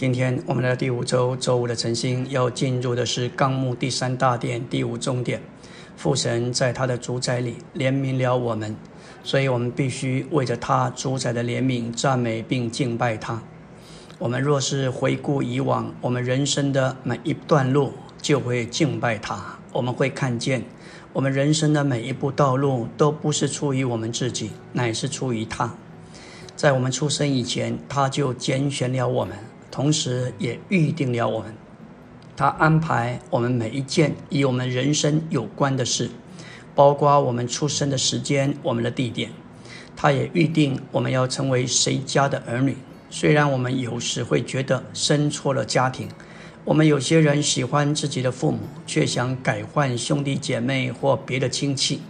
今天我们的第五周周五的晨星要进入的是纲目第三大殿第五重点。父神在他的主宰里怜悯了我们，所以我们必须为着他主宰的怜悯赞美并敬拜他。我们若是回顾以往我们人生的每一段路，就会敬拜他。我们会看见我们人生的每一步道路都不是出于我们自己，乃是出于他。在我们出生以前，他就拣选了我们。同时也预定了我们，他安排我们每一件与我们人生有关的事，包括我们出生的时间、我们的地点。他也预定我们要成为谁家的儿女。虽然我们有时会觉得生错了家庭，我们有些人喜欢自己的父母，却想改换兄弟姐妹或别的亲戚。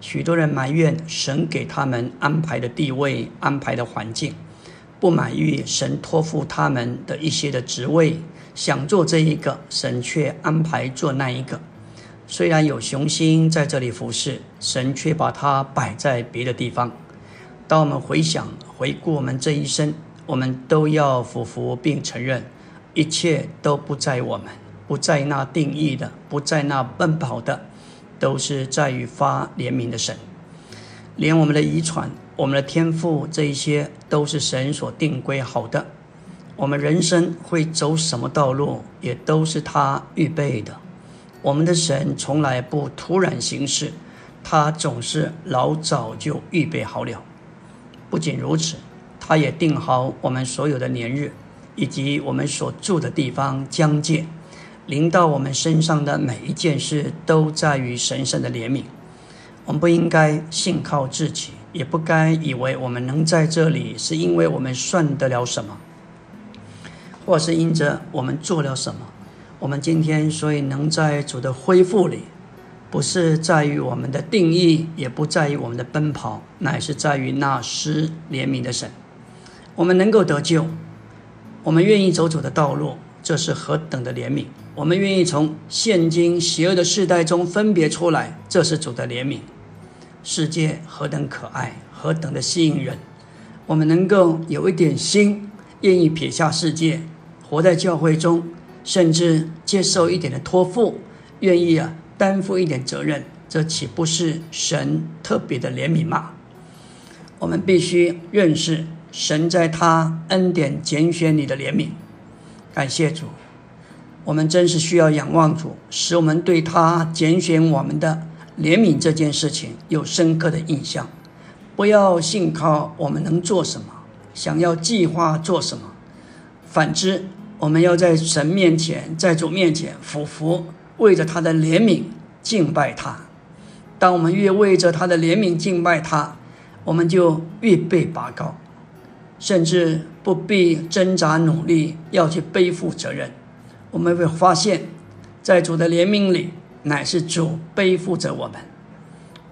许多人埋怨神给他们安排的地位、安排的环境。不满意神托付他们的一些的职位，想做这一个，神却安排做那一个。虽然有雄心在这里服侍，神却把它摆在别的地方。当我们回想、回顾我们这一生，我们都要服服并承认，一切都不在我们，不在那定义的，不在那奔跑的，都是在于发怜悯的神。连我们的遗传。我们的天赋，这一些都是神所定规好的。我们人生会走什么道路，也都是他预备的。我们的神从来不突然行事，他总是老早就预备好了。不仅如此，他也定好我们所有的年日，以及我们所住的地方疆界。临到我们身上的每一件事，都在于神圣的怜悯。我们不应该信靠自己。也不该以为我们能在这里，是因为我们算得了什么，或是因着我们做了什么。我们今天所以能在主的恢复里，不是在于我们的定义，也不在于我们的奔跑，乃是在于那施怜悯的神。我们能够得救，我们愿意走主的道路，这是何等的怜悯！我们愿意从现今邪恶的世代中分别出来，这是主的怜悯。世界何等可爱，何等的吸引人！我们能够有一点心，愿意撇下世界，活在教会中，甚至接受一点的托付，愿意啊担负一点责任，这岂不是神特别的怜悯吗？我们必须认识神在他恩典拣选你的怜悯。感谢主，我们真是需要仰望主，使我们对他拣选我们的。怜悯这件事情有深刻的印象，不要信靠我们能做什么，想要计划做什么。反之，我们要在神面前，在主面前俯伏，为着他的怜悯敬拜他。当我们越为着他的怜悯敬拜他，我们就越被拔高，甚至不必挣扎努力要去背负责任。我们会发现，在主的怜悯里。乃是主背负着我们，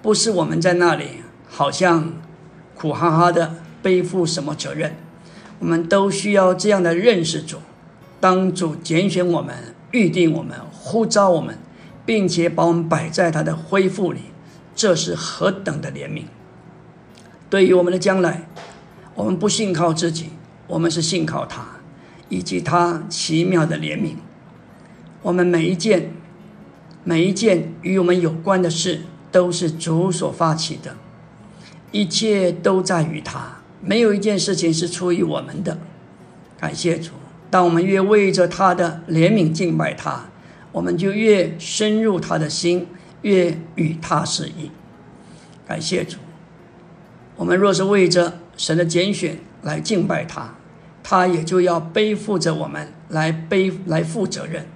不是我们在那里好像苦哈哈的背负什么责任。我们都需要这样的认识主，当主拣选我们、预定我们、呼召我们，并且把我们摆在他的恢复里，这是何等的怜悯！对于我们的将来，我们不信靠自己，我们是信靠他，以及他奇妙的怜悯。我们每一件。每一件与我们有关的事，都是主所发起的，一切都在于他，没有一件事情是出于我们的。感谢主，当我们越为着他的怜悯敬拜他，我们就越深入他的心，越与他适应。感谢主，我们若是为着神的拣选来敬拜他，他也就要背负着我们来背来负责任。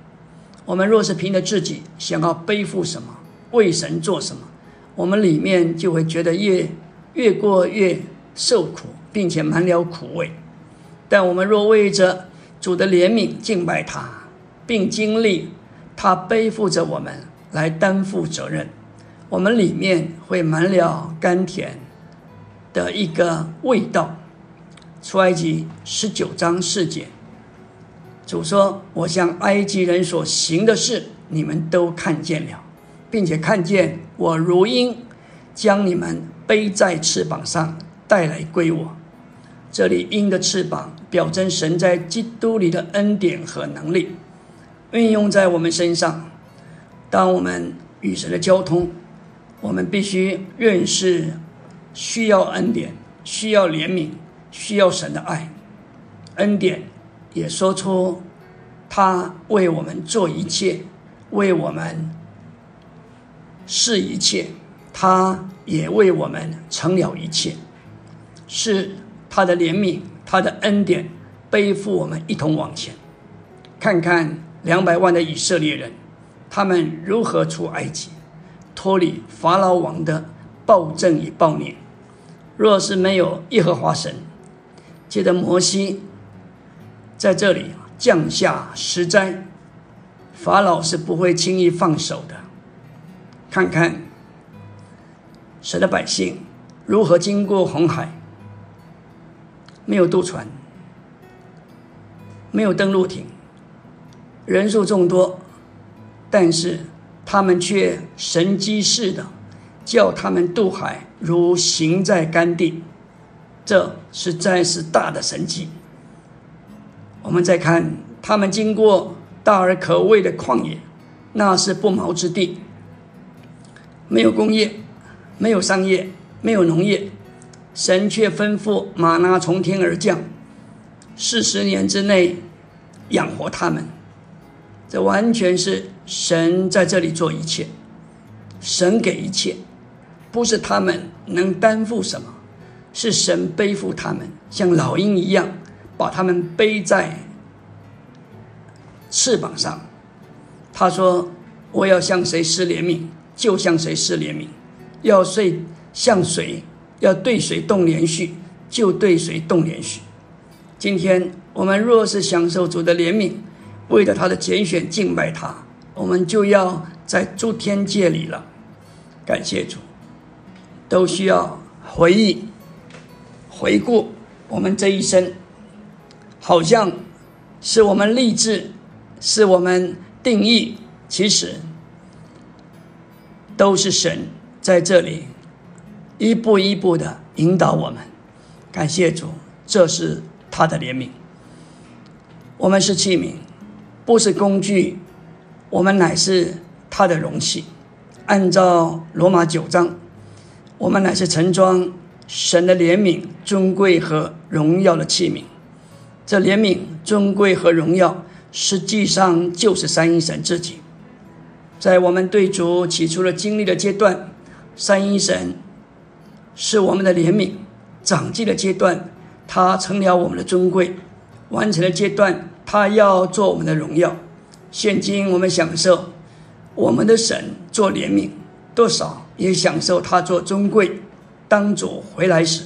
我们若是凭着自己想要背负什么，为神做什么，我们里面就会觉得越越过越受苦，并且满了苦味。但我们若为着主的怜悯敬拜他，并经历他背负着我们来担负责任，我们里面会满了甘甜的一个味道。出埃及十九章四节。主说：“我向埃及人所行的事，你们都看见了，并且看见我如鹰将你们背在翅膀上带来归我。这里鹰的翅膀表征神在基督里的恩典和能力，运用在我们身上。当我们与神的交通，我们必须认识需要恩典、需要怜悯、需要神的爱。恩典也说出他为我们做一切，为我们是一切，他也为我们成了一切，是他的怜悯、他的恩典背负我们一同往前。看看两百万的以色列人，他们如何出埃及，脱离法老王的暴政与暴虐。若是没有耶和华神，接着摩西。在这里降下十灾，法老是不会轻易放手的。看看神的百姓如何经过红海，没有渡船，没有登陆艇，人数众多，但是他们却神机似的叫他们渡海如行在干地，这实在是大的神迹。我们再看他们经过大而可畏的旷野，那是不毛之地，没有工业，没有商业，没有农业，神却吩咐马拿从天而降，四十年之内养活他们。这完全是神在这里做一切，神给一切，不是他们能担负什么，是神背负他们，像老鹰一样。把他们背在翅膀上，他说：“我要向谁施怜悯，就向谁施怜悯；要谁向谁，要对谁动连续，就对谁动连续。”今天我们若是享受主的怜悯，为了他的拣选敬拜他，我们就要在诸天界里了。感谢主，都需要回忆、回顾我们这一生。好像是我们立志，是我们定义，其实都是神在这里一步一步的引导我们。感谢主，这是他的怜悯。我们是器皿，不是工具，我们乃是他的容器。按照罗马九章，我们乃是盛装神的怜悯、尊贵和荣耀的器皿。这怜悯、尊贵和荣耀，实际上就是三一神自己。在我们对主起初的经历的阶段，三一神是我们的怜悯；长进的阶段，他成了我们的尊贵；完成的阶段，他要做我们的荣耀。现今我们享受我们的神做怜悯，多少也享受他做尊贵。当主回来时，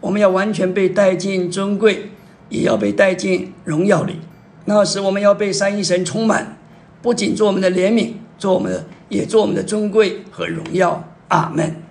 我们要完全被带进尊贵。也要被带进荣耀里。那时，我们要被三一神充满，不仅做我们的怜悯，做我们的，也做我们的尊贵和荣耀。阿门。